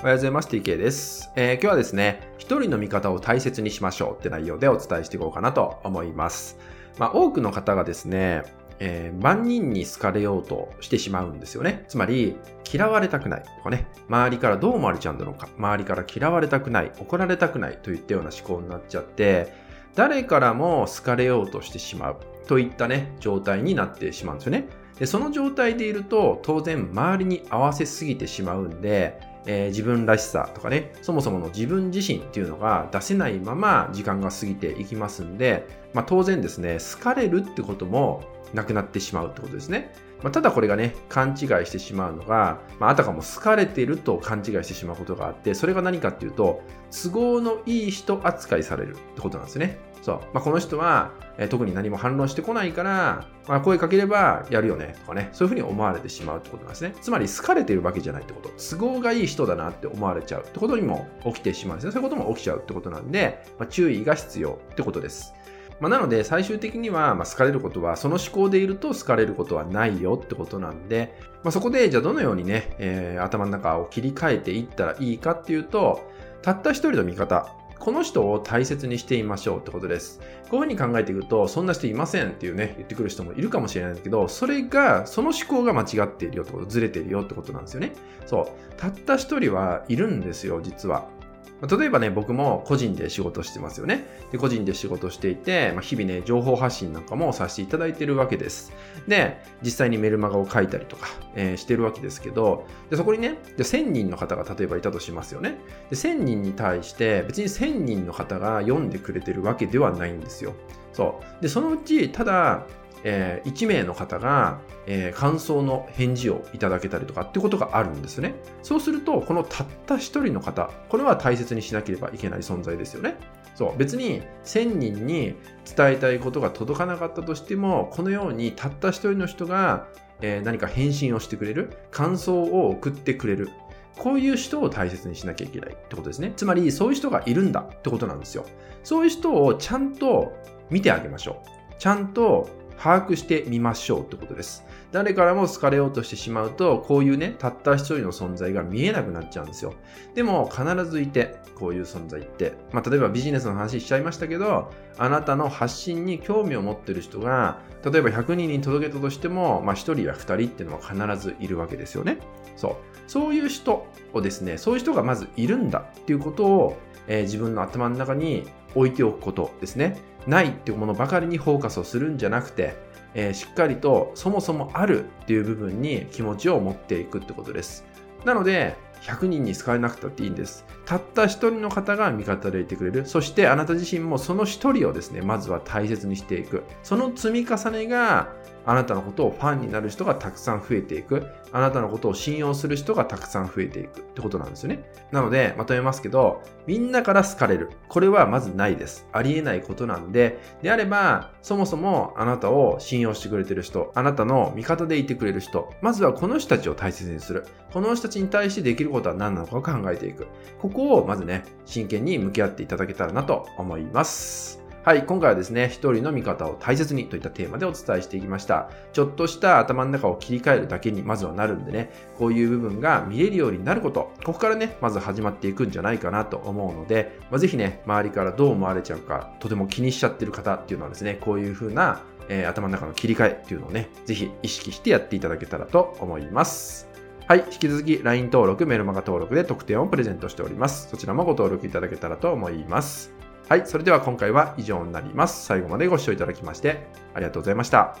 おはようございます。TK です。えー、今日はですね、一人の味方を大切にしましょうって内容でお伝えしていこうかなと思います。まあ、多くの方がですね、えー、万人に好かれようとしてしまうんですよね。つまり、嫌われたくないとかね、周りからどう思われちゃうんだろうか、周りから嫌われたくない、怒られたくないといったような思考になっちゃって、誰からも好かれようとしてしまうといったね、状態になってしまうんですよね。でその状態でいると、当然周りに合わせすぎてしまうんで、えー、自分らしさとかね、そもそもの自分自身っていうのが出せないまま時間が過ぎていきますんで、まあ、当然ですね、好かれるってこともなくなってしまうってことですね。まあ、ただこれがね、勘違いしてしまうのが、まあ、あたかも好かれていると勘違いしてしまうことがあって、それが何かっていうと、都合のいい人扱いされるってことなんですね。そう。まあ、この人は、え、特に何も反論してこないから、まあ、声かければやるよねとかね、そういうふうに思われてしまうってことなんですね。つまり好かれてるわけじゃないってこと。都合がいい人だなって思われちゃうってことにも起きてしまうんですね。そういうことも起きちゃうってことなんで、まあ、注意が必要ってことです。まあ、なので最終的には、ま、好かれることはその思考でいると好かれることはないよってことなんで、まあ、そこでじゃあどのようにね、えー、頭の中を切り替えていったらいいかっていうとたった一人の味方この人を大切にしていましょうってことです。こういうふうに考えていくと、そんな人いませんっていうね、言ってくる人もいるかもしれないんだけど、それが、その思考が間違っているよってこと、ずれているよってことなんですよね。そう。たった一人はいるんですよ、実は。例えばね、僕も個人で仕事してますよね。で、個人で仕事していて、まあ、日々ね、情報発信なんかもさせていただいてるわけです。で、実際にメルマガを書いたりとか、えー、してるわけですけど、でそこにね、で1000人の方が例えばいたとしますよね。で、1000人に対して、別に1000人の方が読んでくれてるわけではないんですよ。そう。で、そのうち、ただ、えー、1名の方が、えー、感想の返事をいただけたりとかってことがあるんですね。そうすると、このたった1人の方、これは大切にしなければいけない存在ですよね。そう。別に1000人に伝えたいことが届かなかったとしても、このようにたった1人の人が、えー、何か返信をしてくれる、感想を送ってくれる。こういう人を大切にしなきゃいけないってことですね。つまり、そういう人がいるんだってことなんですよ。そういう人をちゃんと見てあげましょう。ちゃんと把握してみましょうってことです。誰からも好かれようとしてしまうと、こういうね、たった一人の存在が見えなくなっちゃうんですよ。でも、必ずいて、こういう存在って。まあ、例えばビジネスの話しちゃいましたけど、あなたの発信に興味を持ってる人が、例えば100人に届けたとしても、まあ、1人や2人っていうのは必ずいるわけですよね。そう。そういう人をですね、そういう人がまずいるんだっていうことを、えー、自分の頭の中に置いておくことですね。ないっていうものばかりにフォーカスをするんじゃなくて、えー、しっかりとそもそもあるっていう部分に気持ちを持っていくってことです。なので、100人に使えなくたっていいんです。たった1人の方が味方でいてくれる。そしてあなた自身もその1人をですね、まずは大切にしていく。その積み重ねがあなたのことをファンになる人がたくさん増えていく。あなたのことを信用する人がたくさん増えていくってことなんですよね。なので、まとめますけど、みんなから好かれる。これはまずないです。ありえないことなんで、であれば、そもそもあなたを信用してくれてる人、あなたの味方でいてくれる人、まずはこの人たちを大切にする。この人たちに対してできることは何なのかを考えていく。ここをまずね、真剣に向き合っていただけたらなと思います。はい、今回はですね、一人の味方を大切にといったテーマでお伝えしていきました。ちょっとした頭の中を切り替えるだけにまずはなるんでね、こういう部分が見れるようになること、ここからね、まず始まっていくんじゃないかなと思うので、まあ、ぜひね、周りからどう思われちゃうか、とても気にしちゃってる方っていうのはですね、こういう風な、えー、頭の中の切り替えっていうのをね、ぜひ意識してやっていただけたらと思います。はい。引き続き LINE 登録、メルマガ登録で特典をプレゼントしております。そちらもご登録いただけたらと思います。はい、それでは今回は以上になります。最後までご視聴いただきましてありがとうございました。